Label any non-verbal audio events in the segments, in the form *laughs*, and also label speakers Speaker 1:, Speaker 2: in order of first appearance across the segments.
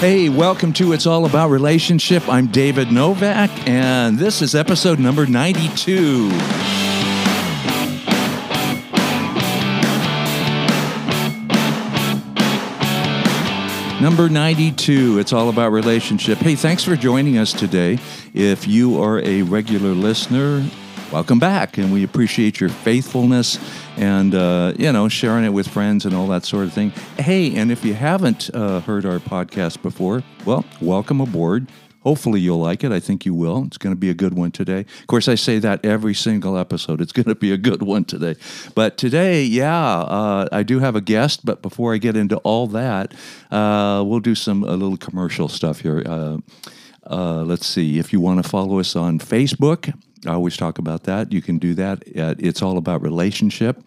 Speaker 1: Hey, welcome to It's All About Relationship. I'm David Novak, and this is episode number 92. Number 92, it's all about relationship. Hey, thanks for joining us today. If you are a regular listener, welcome back, and we appreciate your faithfulness and uh, you know sharing it with friends and all that sort of thing. Hey, and if you haven't uh, heard our podcast before, well, welcome aboard. Hopefully, you'll like it. I think you will. It's going to be a good one today. Of course, I say that every single episode. It's going to be a good one today. But today, yeah, uh, I do have a guest. But before I get into all that, uh, we'll do some a little commercial stuff here. Uh, uh let's see. If you want to follow us on Facebook, I always talk about that. You can do that at It's All About Relationship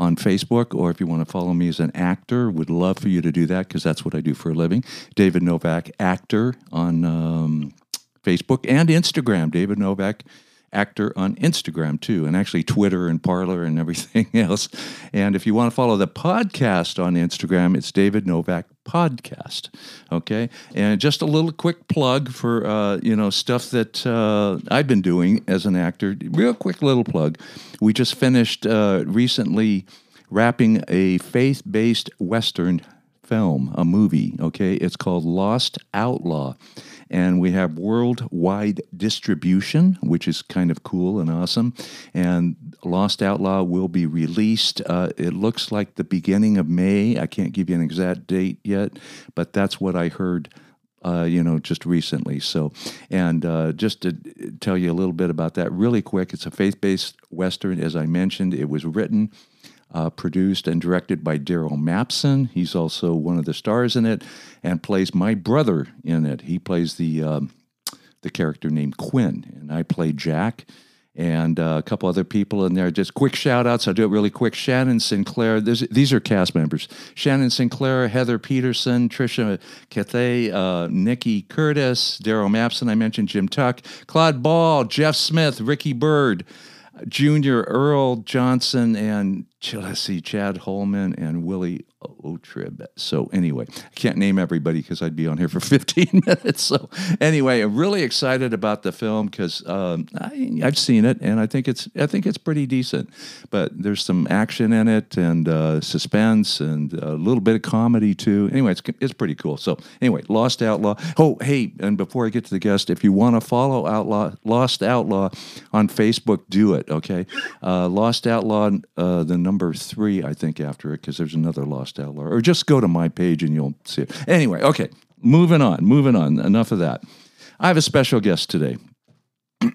Speaker 1: on Facebook, or if you want to follow me as an actor, would love for you to do that because that's what I do for a living. David Novak, actor on um, Facebook and Instagram. David Novak, actor on Instagram too, and actually Twitter and Parler and everything *laughs* else. And if you want to follow the podcast on Instagram, it's David Novak Podcast. Okay, and just a little quick plug for uh, you know stuff that uh, I've been doing as an actor. Real quick little plug. We just finished uh, recently wrapping a faith-based Western film, a movie. Okay, it's called Lost Outlaw and we have worldwide distribution, which is kind of cool and awesome. And Lost Outlaw will be released. Uh, it looks like the beginning of May. I can't give you an exact date yet, but that's what I heard. Uh, you know, just recently. So, and uh, just to tell you a little bit about that really quick, it's a faith based Western. As I mentioned, it was written uh, produced and directed by Daryl Mapson. He's also one of the stars in it and plays my brother in it. He plays the um, the character named Quinn, and I play Jack. And uh, a couple other people in there. Just quick shout outs. I'll do it really quick. Shannon Sinclair. these are cast members Shannon Sinclair, Heather Peterson, Trisha Cathay, uh, Nikki Curtis, Daryl Mapson. I mentioned Jim Tuck, Claude Ball, Jeff Smith, Ricky Bird, Junior Earl Johnson, and let's Chad Holman and Willie Otrib. So anyway, I can't name everybody because I'd be on here for *laughs* 15 minutes. So anyway, I'm really excited about the film because um, I, have seen it and I think it's I think it's pretty decent. But there's some action in it and uh, suspense and a little bit of comedy too. Anyway, it's it's pretty cool. So anyway, Lost Outlaw. Oh hey, and before I get to the guest, if you want to follow Outlaw Lost Outlaw on Facebook, do it. Okay, uh, Lost Outlaw. Uh, the number three, I think, after it, because there's another Lost Or just go to my page and you'll see it. Anyway, okay, moving on, moving on. Enough of that. I have a special guest today *clears throat*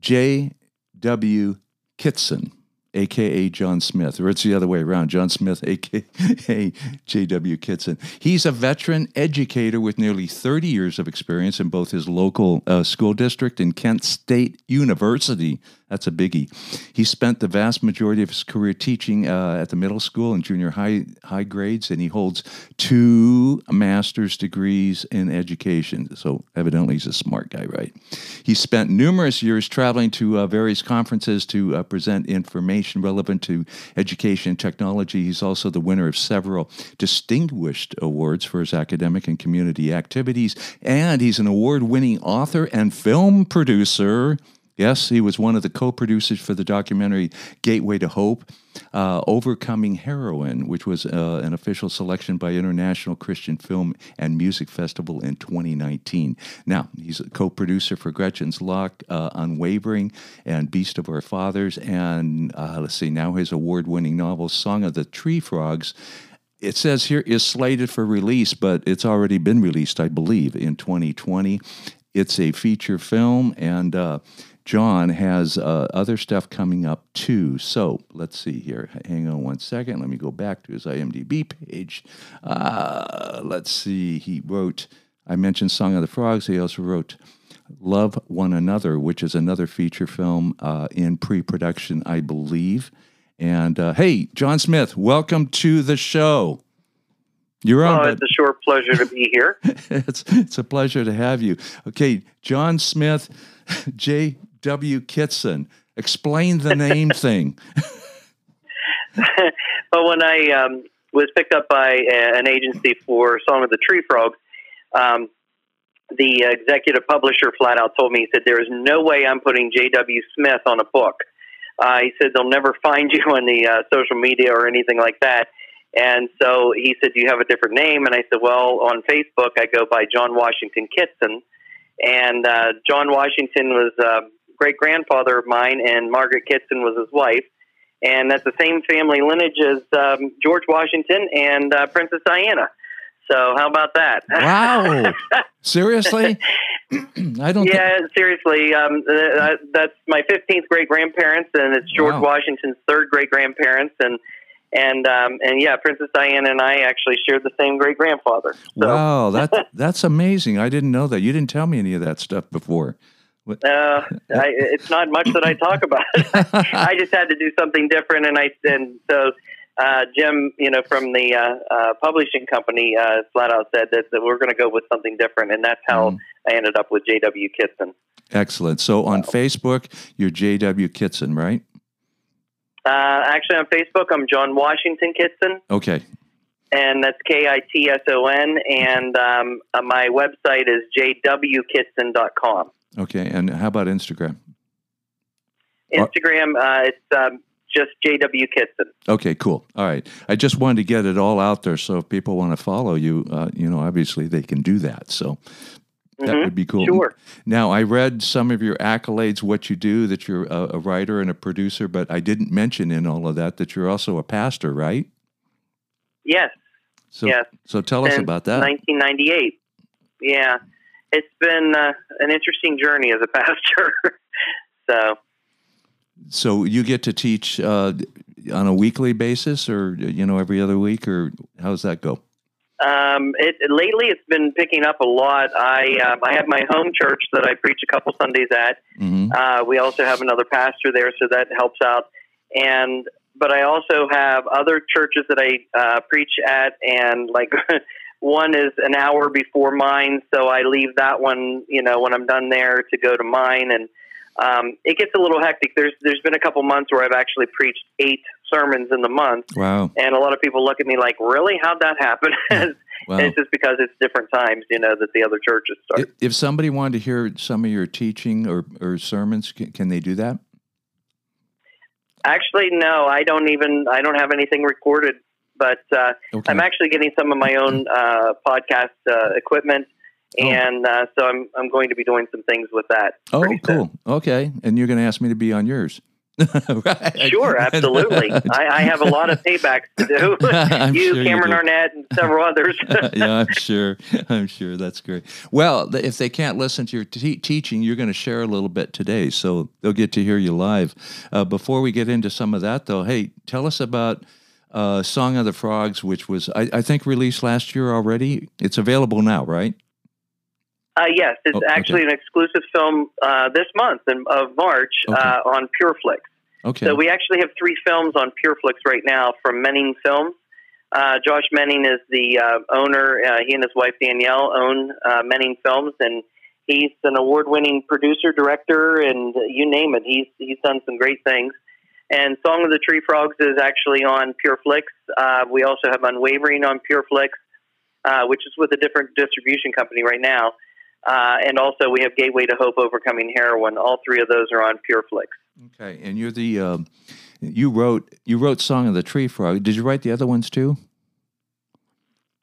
Speaker 1: J.W. Kitson aka John Smith, or it's the other way around, John Smith, *laughs* aka J.W. Kitson. He's a veteran educator with nearly 30 years of experience in both his local uh, school district and Kent State University. That's a biggie. He spent the vast majority of his career teaching uh, at the middle school and junior high high grades, and he holds two master's degrees in education. So evidently, he's a smart guy, right? He spent numerous years traveling to uh, various conferences to uh, present information relevant to education and technology. He's also the winner of several distinguished awards for his academic and community activities, and he's an award-winning author and film producer. Yes, he was one of the co producers for the documentary Gateway to Hope, uh, Overcoming Heroin, which was uh, an official selection by International Christian Film and Music Festival in 2019. Now, he's a co producer for Gretchen's Lock, uh, Unwavering, and Beast of Our Fathers. And uh, let's see, now his award winning novel, Song of the Tree Frogs it says here is slated for release, but it's already been released, I believe, in 2020. It's a feature film, and uh, John has uh, other stuff coming up too. So let's see here. Hang on one second. Let me go back to his IMDb page. Uh, let's see. He wrote, I mentioned Song of the Frogs. He also wrote Love One Another, which is another feature film uh, in pre production, I believe. And uh, hey, John Smith, welcome to the show.
Speaker 2: You're on. it's a short pleasure to be here. *laughs*
Speaker 1: it's it's a pleasure to have you. Okay, John Smith, *laughs* J. W. Kitson. Explain the name *laughs* thing. *laughs*
Speaker 2: well, when I um, was picked up by a, an agency for Song of the Tree Frog, um, the executive publisher flat out told me, he said, there is no way I'm putting J.W. Smith on a book. Uh, he said, they'll never find you on the uh, social media or anything like that. And so he said, Do you have a different name? And I said, Well, on Facebook, I go by John Washington Kitson. And uh, John Washington was a great grandfather of mine, and Margaret Kitson was his wife. And that's the same family lineage as um, George Washington and uh, Princess Diana. So how about that?
Speaker 1: Wow! *laughs* seriously? *clears throat* I don't.
Speaker 2: Yeah, seriously. Um, uh, that's my fifteenth great grandparents, and it's George wow. Washington's third great grandparents, and and um, and yeah, Princess Diana and I actually shared the same great grandfather.
Speaker 1: So. Wow, that's *laughs* that's amazing. I didn't know that. You didn't tell me any of that stuff before.
Speaker 2: Uh, I, it's not much that I talk about. *laughs* I just had to do something different, and I and so uh, Jim, you know, from the uh, uh, publishing company, uh, flat out said that, that we're going to go with something different, and that's how mm. I ended up with J.W. Kitson.
Speaker 1: Excellent. So on Facebook, you're J.W. Kitson, right?
Speaker 2: Uh, actually, on Facebook, I'm John Washington Kitson.
Speaker 1: Okay.
Speaker 2: And that's K I T S O N. And um, my website is jwkitson.com.
Speaker 1: Okay. And how about Instagram?
Speaker 2: Instagram, it's um, just JW Kitson.
Speaker 1: Okay, cool. All right. I just wanted to get it all out there. So if people want to follow you, uh, you know, obviously they can do that. So that mm-hmm. would be cool.
Speaker 2: Sure.
Speaker 1: Now, I read some of your accolades, what you do, that you're a, a, writer and a producer, but I didn't mention in all of that that you're also a pastor, right?
Speaker 2: Yes.
Speaker 1: So,
Speaker 2: yes.
Speaker 1: So tell Since us about that.
Speaker 2: 1998. Yeah. It's been uh, an interesting journey as a *laughs* pastor. so
Speaker 1: so you get to teach uh, on a weekly basis, or you know every other week, or how does that go?
Speaker 2: Um, it, lately, it's been picking up a lot. I um, I have my home church that I preach a couple Sundays at. Mm-hmm. Uh, we also have another pastor there, so that helps out. And but I also have other churches that I uh, preach at, and like *laughs* one is an hour before mine, so I leave that one, you know, when I'm done there to go to mine, and um, it gets a little hectic. There's there's been a couple months where I've actually preached eight sermons in the month.
Speaker 1: Wow!
Speaker 2: And a lot of people look at me like, "Really? How'd that happen?" *laughs* wow. it's just because it's different times, you know, that the other churches start.
Speaker 1: If somebody wanted to hear some of your teaching or, or sermons, can, can they do that?
Speaker 2: Actually, no. I don't even. I don't have anything recorded, but uh, okay. I'm actually getting some of my own uh, podcast uh, equipment Oh. and uh, so I'm I'm going to be doing some things with that.
Speaker 1: Oh, cool. Okay, and you're going to ask me to be on yours. *laughs*
Speaker 2: right. Sure, *laughs* absolutely. I, I, have a lot of paybacks to do. *laughs* you, sure Cameron you Arnett, and several others.
Speaker 1: yeah, I'm sure. I'm sure that's great. Well, if they can't listen to your te- teaching, you're going to share a little bit today, so they'll get to hear you live. Uh, before we get into some of that, though, hey, tell us about uh, "Song of the Frogs," which was I, I think released last year already. It's available now, right?
Speaker 2: Uh, yes, it's oh, actually an exclusive film uh, this month in, of March okay. uh, on PureFlix.
Speaker 1: Okay.
Speaker 2: So we actually have three films on PureFlix right now from Menning Films. Uh, Josh Menning is the uh, owner. Uh, he and his wife Danielle own Menning Films, and he's an award-winning producer, director, and you name it. He's he's done some great things. And Song of the Tree Frogs is actually on PureFlix. we also have Unwavering on PureFlix, which is with a different distribution company right now. Uh, and also, we have Gateway to Hope Overcoming Heroin. All three of those are on PureFlix.
Speaker 1: Okay, and you're the uh, you wrote you wrote Song of the Tree Frog. Did you write the other ones too?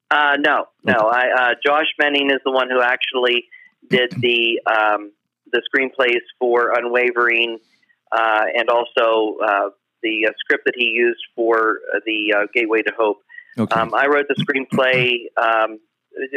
Speaker 2: Uh, no, no. Okay. I, uh, Josh Menning is the one who actually did *clears throat* the um, the screenplays for Unwavering, uh, and also uh, the script that he used for the Gateway to Hope. Okay. Um, I wrote the screenplay. Um,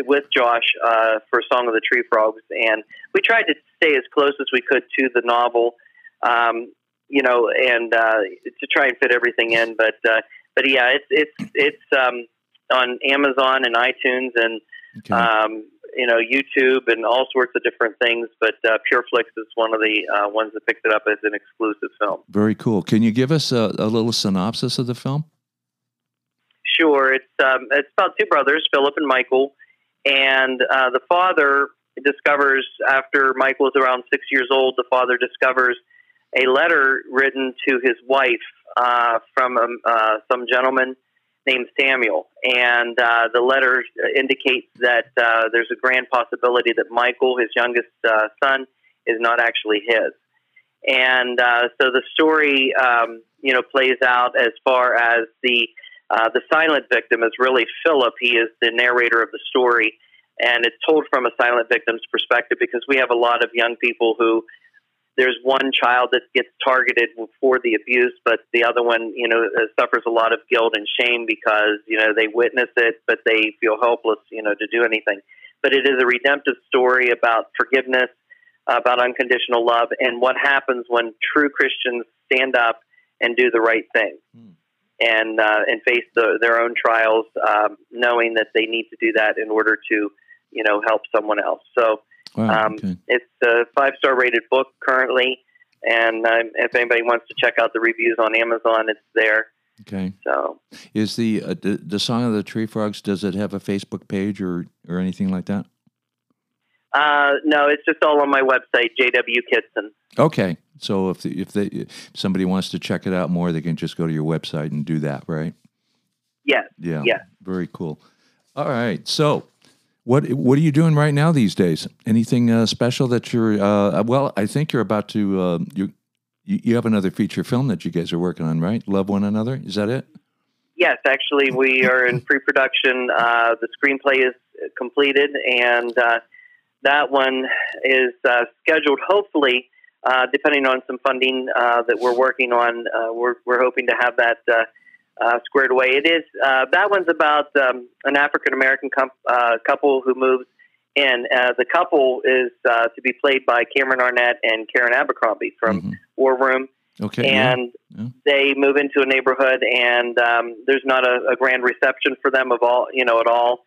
Speaker 2: with Josh uh, for Song of the Tree Frogs, and we tried to stay as close as we could to the novel, um, you know, and uh, to try and fit everything in. But uh, but yeah, it's it's it's um, on Amazon and iTunes and okay. um, you know YouTube and all sorts of different things. But uh, PureFlix is one of the uh, ones that picked it up as an exclusive film.
Speaker 1: Very cool. Can you give us a, a little synopsis of the film?
Speaker 2: Sure. It's um, it's about two brothers, Philip and Michael and uh, the father discovers, after Michael is around six years old, the father discovers a letter written to his wife uh, from um, uh, some gentleman named Samuel, and uh, the letter indicates that uh, there's a grand possibility that Michael, his youngest uh, son, is not actually his. And uh, so the story, um, you know, plays out as far as the uh, the silent victim is really Philip. He is the narrator of the story, and it's told from a silent victim's perspective because we have a lot of young people who there's one child that gets targeted for the abuse, but the other one, you know, uh, suffers a lot of guilt and shame because you know they witness it, but they feel helpless, you know, to do anything. But it is a redemptive story about forgiveness, about unconditional love, and what happens when true Christians stand up and do the right thing. Hmm. And uh, and face the, their own trials, um, knowing that they need to do that in order to, you know, help someone else. So Wow, um, okay. It's a five star rated book currently, and um, if anybody wants to check out the reviews on Amazon, it's there.
Speaker 1: Okay.
Speaker 2: So,
Speaker 1: is the uh, the, the Song of the Tree Frogs? Does it have a Facebook page or or anything like that?
Speaker 2: Uh, no, it's just all on my website, JW Kitson.
Speaker 1: Okay, so if the, if they if somebody wants to check it out more, they can just go to your website and do that, right?
Speaker 2: Yes.
Speaker 1: Yeah.
Speaker 2: Yeah.
Speaker 1: Very cool. All right, so what What are you doing right now these days? Anything uh, special that you're? Uh, well, I think you're about to. Uh, you you have another feature film that you guys are working on, right? Love one another. Is that it?
Speaker 2: Yes, actually, we are in pre-production. Uh, the screenplay is completed, and uh, that one is uh, scheduled. Hopefully, depending on some funding that we're working on, we're we're hoping to have that uh, squared away. It is uh, that one's about um, an African American com- uh, couple who moves in. Uh, the couple is uh, to be played by Cameron Arnett and Karen Abercrombie from mm-hmm. War Room.
Speaker 1: Okay,
Speaker 2: and
Speaker 1: yeah. Yeah.
Speaker 2: they move into a neighborhood, and um, there's not a, a, grand reception for them of all, you know, at all.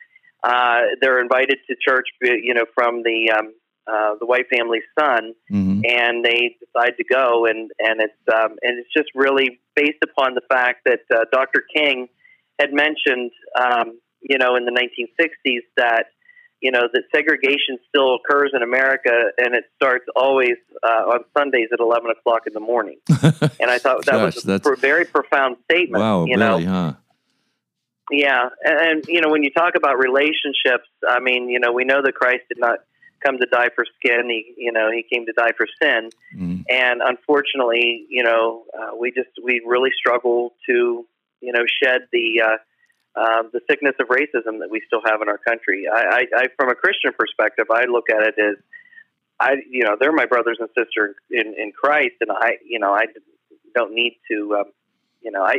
Speaker 2: Uh, they're invited to church, you know, from the um, uh, the white family's son, mm-hmm. and they decide to go, and and it's um, and it's just really based upon the fact that uh, Dr. King had mentioned, um, you know, in the 1960s that you know that segregation still occurs in America, and it starts always uh, on Sundays at 11 o'clock in the morning. *laughs* and I thought that Gosh, was a that's... very profound statement.
Speaker 1: Wow,
Speaker 2: you
Speaker 1: really,
Speaker 2: know?
Speaker 1: huh?
Speaker 2: Yeah, and, and you know when you talk about relationships, I mean, you know, we know that Christ did not come to die for skin. He, you know, he came to die for sin. Mm. And unfortunately, you know, uh, we just we really struggle to, you know, shed the uh, uh, the sickness of racism that we still have in our country. I, I, I, from a Christian perspective, I look at it as, I, you know, they're my brothers and sisters in, in Christ, and I, you know, I don't need to, um, you know, I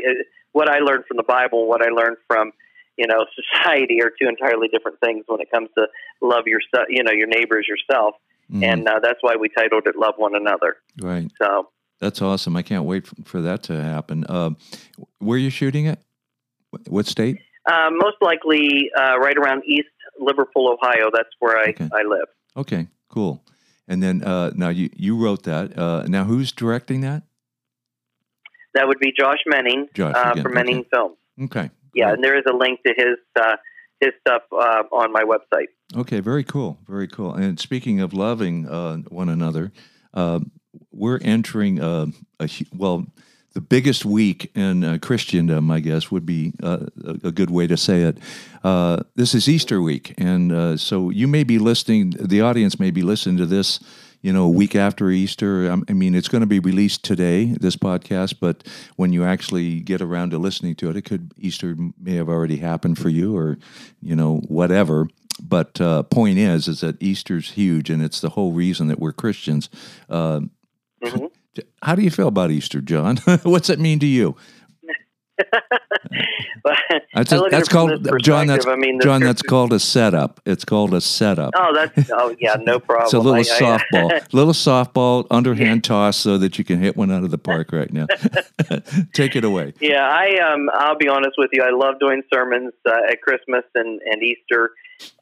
Speaker 2: what I learned from the Bible, what I learned from you know *laughs* society are two entirely different things when it comes to love your you know your neighbors yourself. Mm-hmm. and uh, that's why we titled it love one another.
Speaker 1: Right.
Speaker 2: So.
Speaker 1: That's awesome. I can't wait for that to happen. Uh, where are you shooting it what state?
Speaker 2: Uh, most likely uh, right around east liverpool ohio. That's where i,
Speaker 1: okay.
Speaker 2: I live.
Speaker 1: Okay cool. And then uh, now you, you wrote that. Uh, now who's directing that?
Speaker 2: That would be josh menning
Speaker 1: josh,
Speaker 2: for menning
Speaker 1: okay.
Speaker 2: films.
Speaker 1: Okay
Speaker 2: yeah, and there is a link to his uh, his stuff uh, on my website.
Speaker 1: Okay, very cool, very cool. And speaking of loving uh, one another, uh, we're entering a, a, well. The biggest week in uh, Christendom, I guess, would be uh, a, a, good way to say it. this is Easter week, and so you may be listening. The audience may be listening to this you know, a week after Easter. I mean, it's going to be released today, this podcast, but when you actually get around to listening to it, it could, Easter may have already happened for you or, you know, whatever. But uh, point is, is that Easter's huge, and it's the whole reason that we're Christians. Uh, mm-hmm. How do you feel about Easter, John? *laughs* What's it mean to you? *laughs* that's, a, that's called John. That's I mean, John. That's called a setup. It's called a setup.
Speaker 2: Oh, that's oh yeah, no problem. *laughs*
Speaker 1: it's a little I, softball, I, *laughs* little softball, underhand toss, so that you can hit one out of the park right now. *laughs* Take it away.
Speaker 2: Yeah, I um, I'll be honest with you. I love doing sermons uh, at Christmas and and Easter.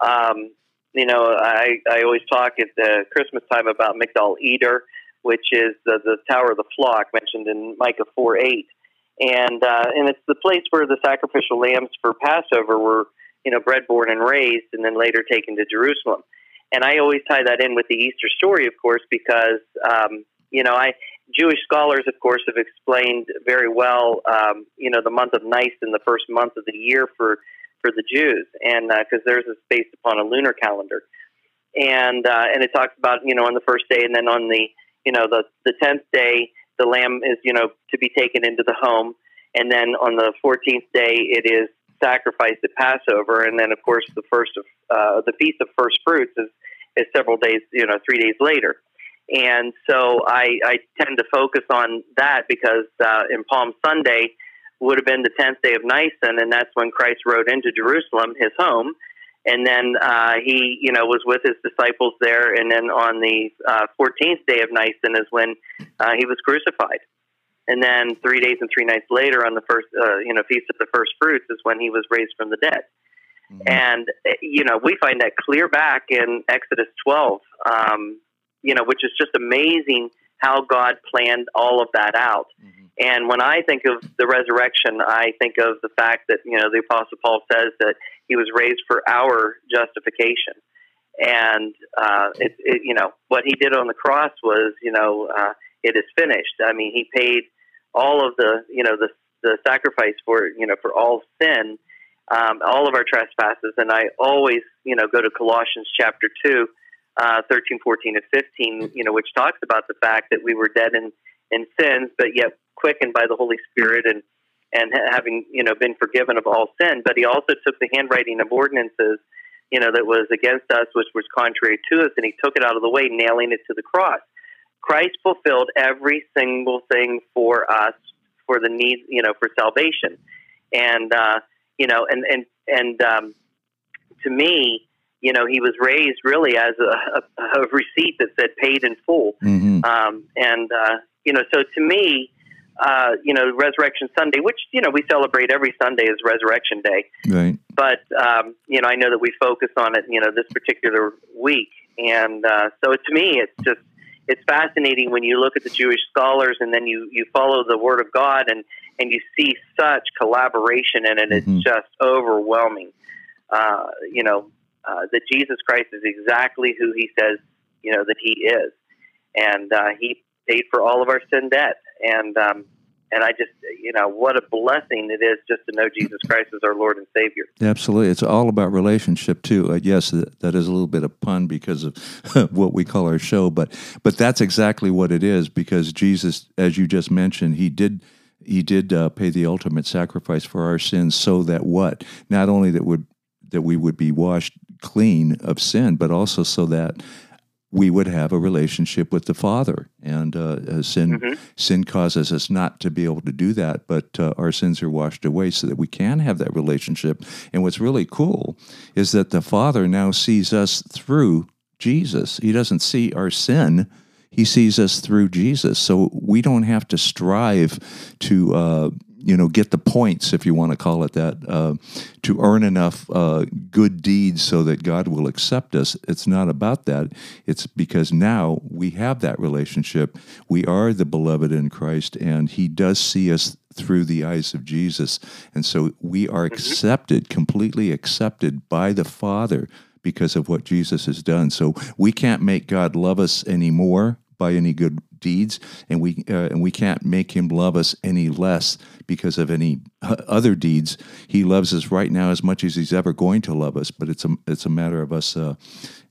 Speaker 2: Um, you know, I I always talk at the Christmas time about Migdal Eder, which is the the Tower of the Flock mentioned in Micah four eight and uh, and it's the place where the sacrificial lambs for Passover were, you know, bred, born, and raised, and then later taken to Jerusalem. And I always tie that in with the Easter story, of course, because um, you know I Jewish scholars, of course, have explained very well, um, you know, the month of Nisan, the first month of the year for for the Jews, and because uh, theirs is based upon a lunar calendar, and uh, and it talks about you know on the first day, and then on the you know the the tenth day, the lamb is you know to be taken into the home, and then on the fourteenth day, it is sacrificed at Passover, and then of course the first of uh, the feast of first fruits is is several days, you know, three days later. And so I, I tend to focus on that because uh, in Palm Sunday would have been the 10th day of Nisan, and that's when Christ rode into Jerusalem, his home. And then uh, he, you know, was with his disciples there. And then on the uh, 14th day of Nisan is when uh, he was crucified. And then three days and three nights later, on the first, uh, you know, feast of the first fruits, is when he was raised from the dead. Mm-hmm. And you know, we find that clear back in Exodus 12. Um, you know, which is just amazing how God planned all of that out. Mm-hmm. And when I think of the resurrection, I think of the fact that you know the Apostle Paul says that he was raised for our justification, and uh, it, it, you know what he did on the cross was you know uh, it is finished. I mean, he paid all of the you know the the sacrifice for you know for all sin, um, all of our trespasses, and I always you know go to Colossians chapter two uh, 13, 14, and 15, you know, which talks about the fact that we were dead in, in sins, but yet quickened by the Holy Spirit and, and having, you know, been forgiven of all sin. But he also took the handwriting of ordinances, you know, that was against us, which was contrary to us, and he took it out of the way, nailing it to the cross. Christ fulfilled every single thing for us for the need, you know, for salvation. And, uh, you know, and, and, and, um, to me, you know, he was raised really as a, a, a receipt that said paid in full. Mm-hmm. Um, and, uh, you know, so to me, uh, you know, Resurrection Sunday, which, you know, we celebrate every Sunday as Resurrection Day.
Speaker 1: Right.
Speaker 2: But, um, you know, I know that we focus on it, you know, this particular week. And uh, so to me, it's just, it's fascinating when you look at the Jewish scholars and then you, you follow the Word of God and, and you see such collaboration in it. Mm-hmm. It's just overwhelming. Uh, you know, uh, that Jesus Christ is exactly who He says, you know, that He is, and uh, He paid for all of our sin debt, and um, and I just, you know, what a blessing it is just to know Jesus Christ as our Lord and Savior.
Speaker 1: Absolutely, it's all about relationship too. Uh, yes, that is a little bit of pun because of *laughs* what we call our show, but but that's exactly what it is because Jesus, as you just mentioned, He did he did uh, pay the ultimate sacrifice for our sins so that what not only that would that we would be washed clean of sin, but also so that we would have a relationship with the Father. And uh, uh, sin mm-hmm. sin causes us not to be able to do that, but uh, our sins are washed away so that we can have that relationship. And what's really cool is that the Father now sees us through Jesus. He doesn't see our sin. He sees us through Jesus. So we don't have to strive to uh, you know, get the points, if you want to call it that, uh, to earn enough uh, good deeds so that God will accept us. It's not about that. It's because now we have that relationship. We are the beloved in Christ, and He does see us through the eyes of Jesus. And so we are mm-hmm. accepted, completely accepted by the Father because of what Jesus has done. So we can't make God love us anymore by any good deeds, and we uh, and we can't make him love us any less because of any *laughs* other deeds. He loves us right now as much as he's ever going to love us. But it's a it's a matter of us, uh,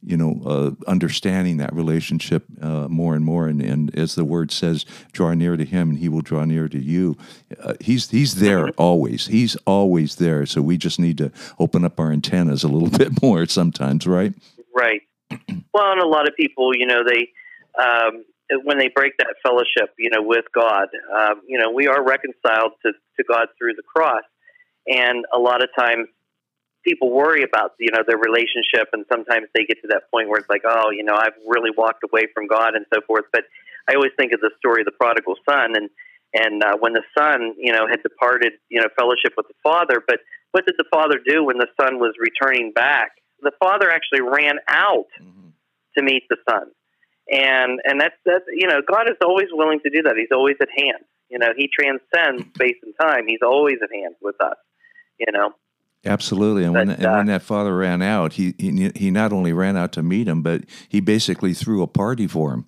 Speaker 1: you know, uh, understanding that relationship uh, more and more. And, and as the word says, draw near to him, and he will draw near to you. Uh, he's he's there always. He's always there. So we just need to open up our antennas a little *laughs* bit more sometimes, right?
Speaker 2: Right. *clears throat* Well, and a lot of people, you know, they um, when they break that fellowship, you know, with God, um, you know, we are reconciled to, to God through the cross. And a lot of times people worry about, you know, their relationship. And sometimes they get to that point where it's like, oh, you know, I've really walked away from God and so forth. But I always think of the story of the prodigal son. And, and uh, when the son, you know, had departed, you know, fellowship with the father. But what did the father do when the son was returning back? The father actually ran out mm-hmm. to meet the son and and that's that's you know God is always willing to do that. He's always at hand. You know, He transcends space and time. He's always at hand with us. You know.
Speaker 1: Absolutely, and, but, when, and uh, when that father ran out, he, he he not only ran out to meet him, but he basically threw a party for him.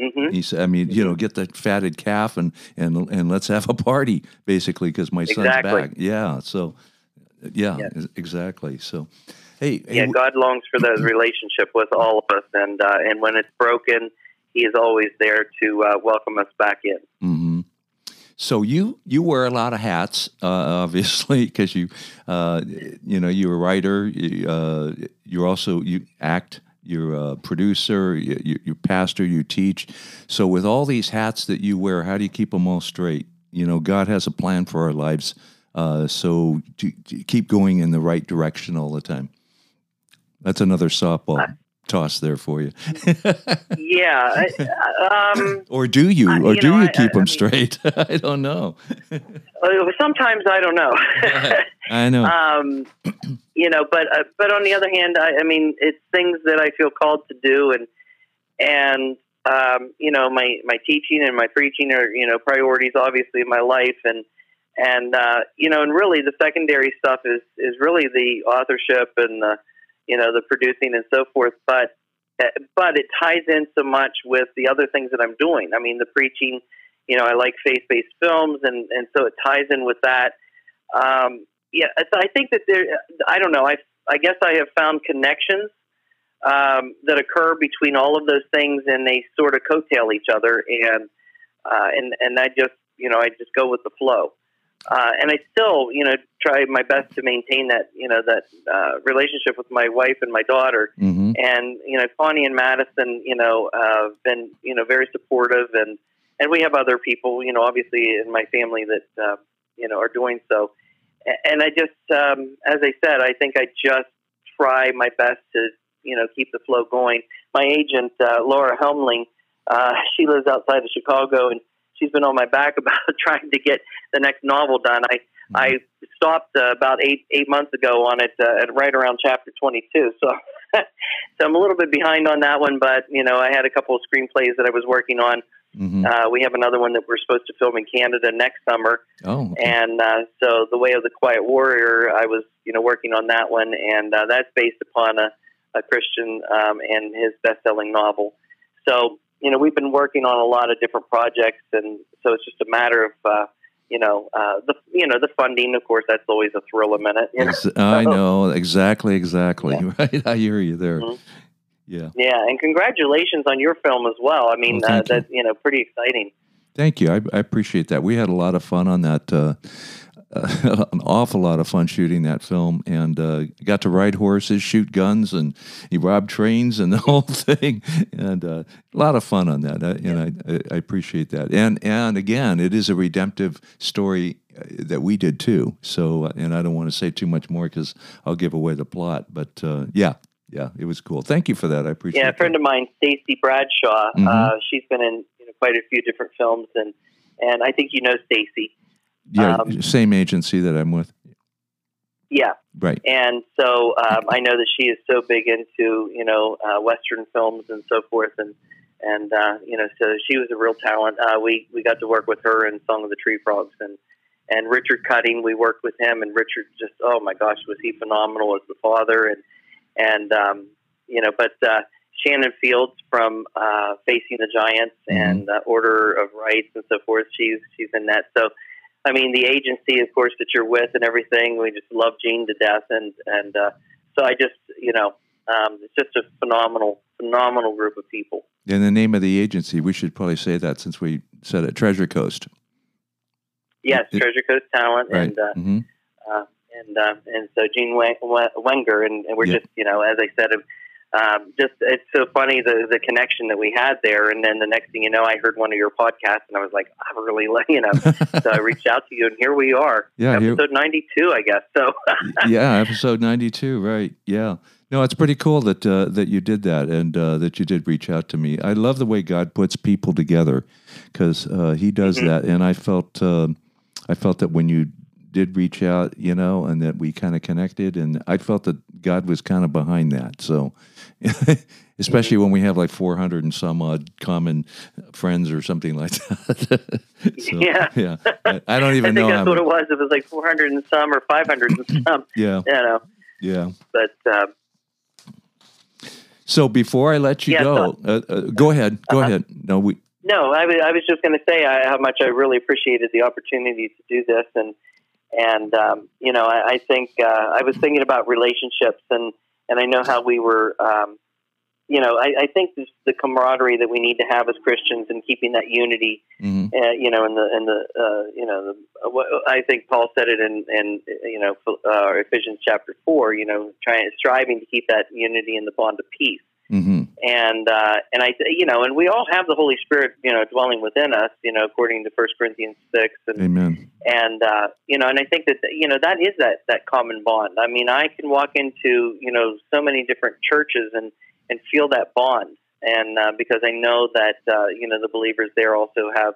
Speaker 2: mm-hmm.
Speaker 1: He said, I mean, you know, get the fatted calf and and and let's have a party, basically, because my son's back. Yeah. So, yeah,
Speaker 2: Yes.
Speaker 1: exactly. So, hey, hey,
Speaker 2: Yeah, God longs for those relationship with all of us, and uh, and when it's broken, He is always there to uh, welcome us back in.
Speaker 1: hmm So you you wear a lot of hats, uh, *laughs* obviously, because you uh, you know you're a writer. You, uh, you're also you act. You're a producer. You, you, you pastor. You teach. So with all these hats that you wear, how do you keep them all straight? You know, God has a plan for our lives. Uh, so to, to keep going in the right direction all the time. That's another softball toss there for you.
Speaker 2: Yeah, um, *laughs*
Speaker 1: or do you? Or
Speaker 2: you
Speaker 1: do
Speaker 2: know,
Speaker 1: you keep
Speaker 2: I
Speaker 1: them
Speaker 2: mean-
Speaker 1: straight? *laughs* I don't know. *laughs*
Speaker 2: uh, sometimes I don't know.
Speaker 1: I know.
Speaker 2: um, *clears throat* you know, but uh, but on the other hand, I, I mean, it's things that I feel called to do, and and um, you know, my my teaching and my preaching are you know priorities, obviously, in my life, and and uh, you know, and really the secondary stuff is is really the authorship and the you know the producing and so forth, but. uh, But it ties in so much with the other things that I'm doing. I mean, the preaching, you know, I like faith-based films, and and so it ties in with that. Um, yeah, so I think that there. I don't know. I I guess I have found connections um, that occur between all of those things, and they sort of coattail each other, and uh, and and I just you know I just go with the flow, uh, and I still you know try my best to maintain that you know that uh, relationship with my wife and my daughter,
Speaker 1: hmm
Speaker 2: and you know Connie and Madison, you know, uh, been you know very supportive, and and we have other people, you know, obviously in my family that uh, you know are doing so, and I just, um, as I said, I think I just try my best to you know keep the flow going. My agent uh, Laura Helmling, uh, *laughs* she lives outside of Chicago, and she's been on my back *laughs* about trying to get the next novel done. I I stopped uh, about eight eight months ago on it uh, at right around chapter twenty two. So *laughs* so I'm a little bit behind on that one, but you know I had a couple of screenplays that I was working on.
Speaker 1: hmm
Speaker 2: Uh, we have another one that we're supposed to film in Canada next summer,
Speaker 1: Oh, okay.
Speaker 2: and uh, so the Way of the Quiet Warrior, I was you know working on that one, and uh, that's based upon a, a Christian um, and his best-selling novel. So you know we've been working on a lot of different projects, and so it's just a matter of uh, you know uh, the you know the funding. Of course, that's always a thrill a minute. You know?
Speaker 1: Ex- I know exactly, exactly. *laughs* Right, I hear you there.
Speaker 2: Mhm.
Speaker 1: Yeah,
Speaker 2: Yeah, and congratulations on your film as well. I mean,
Speaker 1: Oh,
Speaker 2: uh,
Speaker 1: thank you.
Speaker 2: that you know, pretty exciting.
Speaker 1: thank you. I, I appreciate that. We had a lot of fun on that. Uh, *laughs* uh, an awful lot of fun shooting that film, and uh, got to ride horses, shoot guns, and he robbed trains and *laughs* the whole thing. And uh, a lot of fun on that. I, and I, I, I appreciate that. And and again, it is a redemptive story uh, that we did too. So, uh, and I don't want to say too much more because I'll give away the plot. But uh, yeah, yeah, it was cool. Thank you for that. I appreciate.
Speaker 2: Yeah, a friend
Speaker 1: that.
Speaker 2: of mine, Stacy Bradshaw.
Speaker 1: Mhm.
Speaker 2: Uh, she's been in you know, quite a few different films, and and I think you know Stacy.
Speaker 1: Yeah,
Speaker 2: um,
Speaker 1: same agency that I'm with.
Speaker 2: Yeah,
Speaker 1: Right.
Speaker 2: and so um, I know that she is so big into you know uh, Western films and so forth, and and uh, you know so she was a real talent. Uh, we we got to work with her in Song of the Tree Frogs, and and Richard Cutting. We worked with him, and Richard just oh my gosh, was he phenomenal as the father, and and um, you know, but uh, Shannon Fields from uh, Facing the Giants
Speaker 1: Mhm.
Speaker 2: and uh, Order of Rights and so forth. She's she's in that. So, I mean, the agency, of course, that you're with and everything. We just love Gene to death, and and uh, so I just you know, um, it's just a phenomenal phenomenal group of people.
Speaker 1: And the name of the agency, we should probably say that since we said it, Treasure Coast.
Speaker 2: Yes,
Speaker 1: It-
Speaker 2: Treasure Coast Talent,
Speaker 1: Right.
Speaker 2: and uh,
Speaker 1: hmm
Speaker 2: uh, and uh, and so Gene Wen- Wen- Wenger, and, and we're
Speaker 1: Yeah.
Speaker 2: just you know, as I said, um, just it's so funny the the connection that we had there, and then the next thing you know, I heard one of your podcasts, and I was like, I really, like *laughs* you know, so I reached out to you, and here we are,
Speaker 1: Yeah,
Speaker 2: episode ninety two, I guess. So *laughs*
Speaker 1: yeah, episode ninety-two. Right. Yeah. No, it's pretty cool that uh, that you did that and uh, that you did reach out to me. I love the way God puts people together because uh, He does
Speaker 2: Mhm.
Speaker 1: that, and I felt uh, I felt that when you did reach out, you know, and that we kind of connected, and I felt that God was kind of behind that. So, *laughs* especially when we have like four hundred and some odd common friends or something like that. *laughs* so,
Speaker 2: Yeah.
Speaker 1: yeah. I, I don't *laughs*
Speaker 2: I
Speaker 1: even
Speaker 2: think
Speaker 1: know
Speaker 2: that's what it was. It was like four hundred and some or five hundred and some,
Speaker 1: yeah.
Speaker 2: you know.
Speaker 1: Yeah.
Speaker 2: But uh,
Speaker 1: So before I let you
Speaker 2: Yeah,
Speaker 1: go, uh, uh, go ahead. Go
Speaker 2: Uh-huh.
Speaker 1: ahead. No, we.
Speaker 2: No, I was, was just going to say I, how much I really appreciated the opportunity to do this, and and um, you know I, I think uh, I was thinking about relationships, and and I know how we were, um, you know, I, I think this, the camaraderie that we need to have as Christians and keeping that unity,
Speaker 1: mhm.
Speaker 2: uh, you know, in the in the uh, you know, the, what, I think Paul said it in in you know uh, Ephesians chapter four, you know, trying striving to keep that unity in the bond of peace
Speaker 1: hmm
Speaker 2: and uh, and I you know and we all have the Holy Spirit you know dwelling within us you know according to First Corinthians six and
Speaker 1: Amen.
Speaker 2: and uh, you know and I think that you know that is that that common bond. I mean I can walk into you know so many different churches and and feel that bond and uh, because I know that uh, you know the believers there also have.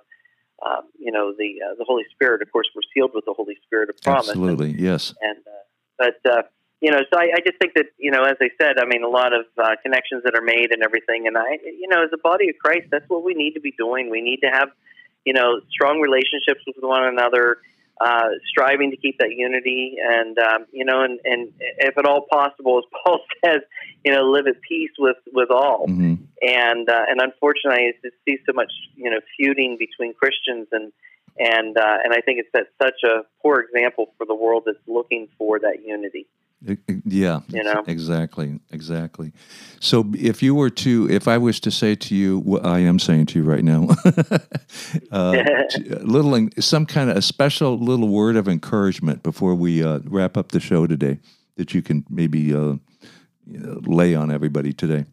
Speaker 2: Um, you know the uh, the Holy Spirit. Of course, we're sealed with the Holy Spirit of promise. And-
Speaker 1: Absolutely. Yes.
Speaker 2: and uh, but uh, you know, so I, I just think that you know, as I said, I mean, a lot of uh, connections that are made and everything, and I, you know, as a body of Christ, that's what we need to be doing. We need to have, you know, strong relationships with one another, uh, striving to keep that unity, and um, you know, and and if at all possible, as *laughs* Paul says, you know, live at peace with with all.
Speaker 1: hmm
Speaker 2: And uh, and unfortunately, I just see so much, you know, feuding between Christians and. And uh, and I think it's that such a poor example for the world that's looking for that unity.
Speaker 1: Yeah.
Speaker 2: You know?
Speaker 1: Exactly. Exactly. So if you were to, if I was to say to you, what I am saying to you right now, *laughs* uh, *laughs* little, some kind of a special little word of encouragement before we uh, wrap up the show today that you can maybe uh, you know, lay on everybody today.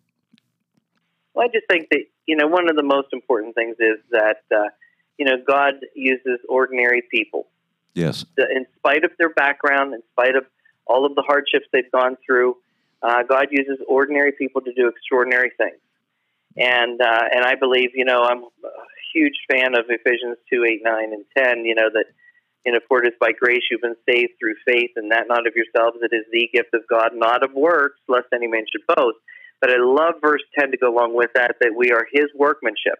Speaker 2: Well, I just think that you know one of the most important things is that uh, you know God uses ordinary people,
Speaker 1: Yes.
Speaker 2: in spite of their background, in spite of all of the hardships they've gone through. Uh, God uses ordinary people to do extraordinary things, and uh, and I believe you know I'm a huge fan of Ephesians two eight nine and ten. You know that. It is by grace you've been saved through faith, and that not of yourselves, it is the gift of God, not of works, lest any man should boast. But I love verse 10 to go along with that, that we are his workmanship.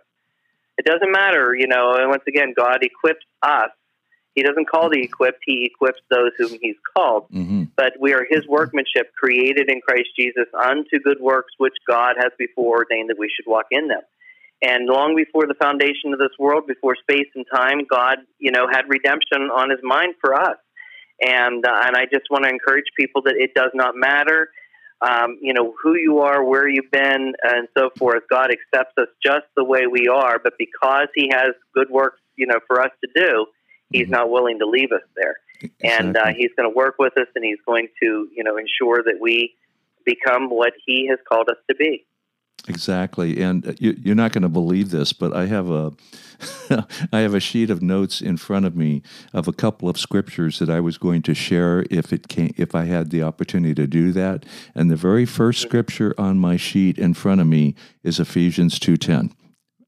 Speaker 2: It doesn't matter, you know, and once again, God equips us. He doesn't call the equipped, he equips those whom he's called.
Speaker 1: hmm
Speaker 2: But we are his workmanship, created in Christ Jesus unto good works, which God has before ordained that we should walk in them. And long before the foundation of this world, before space and time, God, you know, had redemption on his mind for us. And, uh, and I just want to encourage people that it does not matter um, you know, who you are, where you've been, and so forth. God accepts us just the way we are, but because He has good works, you know, for us to do, He's
Speaker 1: Mhm.
Speaker 2: not willing to leave us there, and uh, He's going to work with us, and He's going to, you know, ensure that we become what He has called us to be.
Speaker 1: Exactly, and uh, you, you're not going to believe this, but I have a, *laughs* I have a sheet of notes in front of me of a couple of scriptures that I was going to share if it came, if I had the opportunity to do that. And the very first scripture on my sheet in front of me is Ephesians two ten.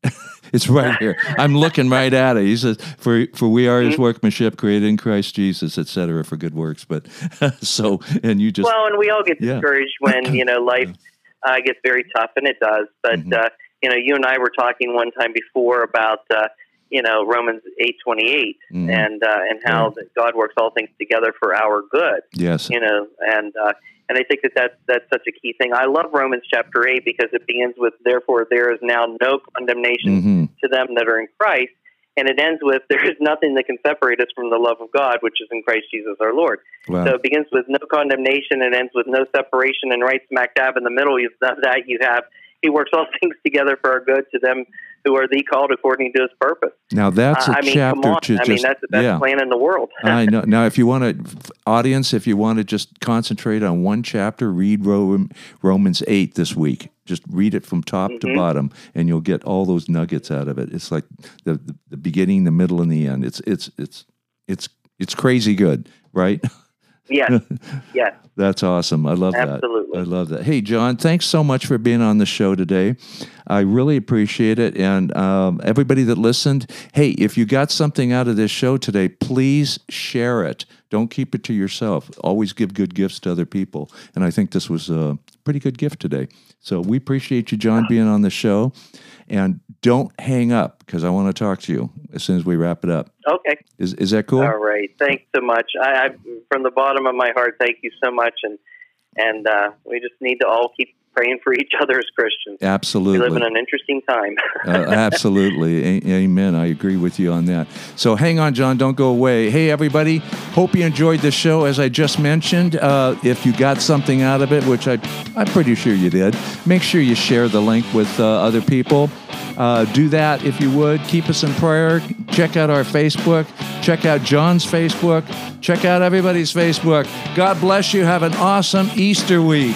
Speaker 1: *laughs* it's right here. I'm looking right at it. He says, "For for we are His workmanship, created in Christ Jesus, etc., for good works." But *laughs* so, and you just
Speaker 2: well, and we all get
Speaker 1: Yeah.
Speaker 2: discouraged when you know *laughs* life uh, gets very tough, and it does. But
Speaker 1: Mhm.
Speaker 2: uh, you know, you and I were talking one time before about uh, you know Romans eight twenty eight,
Speaker 1: Mhm.
Speaker 2: and uh, and how that God works all things together for our good.
Speaker 1: yes,
Speaker 2: You know, and uh, and I think that that's that's such a key thing. I love Romans chapter eight because it begins with "Therefore there is now no condemnation
Speaker 1: hmm
Speaker 2: to them that are in Christ." And it ends with, "There is nothing that can separate us from the love of God, which is in Christ Jesus our Lord."
Speaker 1: wow,
Speaker 2: So it begins with no condemnation and ends with no separation, and right smack dab in the middle of that you have He works all *laughs* things together for our good to them who are the called according to His purpose.
Speaker 1: now that's
Speaker 2: Uh,
Speaker 1: a
Speaker 2: I mean,
Speaker 1: chapter
Speaker 2: come on!
Speaker 1: to
Speaker 2: I
Speaker 1: just
Speaker 2: mean, that's the best
Speaker 1: yeah.
Speaker 2: plan in the world. *laughs*
Speaker 1: I know. Now, if you want to, audience, if you want to just concentrate on one chapter, read Ro- Romans 8 this week. Just read it from top to
Speaker 2: Mhm.
Speaker 1: bottom, and you'll get all those nuggets out of it. It's like the, the, the beginning, the middle, and the end. It's it's it's it's it's crazy good, right? *laughs*
Speaker 2: yes, *laughs* yes,
Speaker 1: That's awesome. I love that.
Speaker 2: absolutely.
Speaker 1: I love that. Hey, John, thanks so much for being on the show today. I really appreciate it. And um, everybody that listened, hey, if you got something out of this show today, please share it. Don't keep it to yourself. Always give good gifts to other people. And I think this was a pretty good gift today. So we appreciate you, John, being on the show. And don't hang up because I want to talk to you as soon as we wrap it up.
Speaker 2: Okay.
Speaker 1: Is, is that cool?
Speaker 2: All right. Thanks so much. I, I, from the bottom of my heart, thank you so much, and and uh, we just need to all keep praying for each other as Christians.
Speaker 1: Absolutely.
Speaker 2: We live in an interesting time.
Speaker 1: uh, absolutely. *laughs* A- amen. I agree with you on that. So hang on, John. Don't go away. Hey, everybody. Hope you enjoyed the show. As I just mentioned, uh, if you got something out of it, which I, I'm pretty sure you did, make sure you share the link with uh, other people. Uh, do that if you would. Keep us in prayer. Check out our Facebook. Check out John's Facebook. Check out everybody's Facebook. God bless you. Have an awesome Easter week.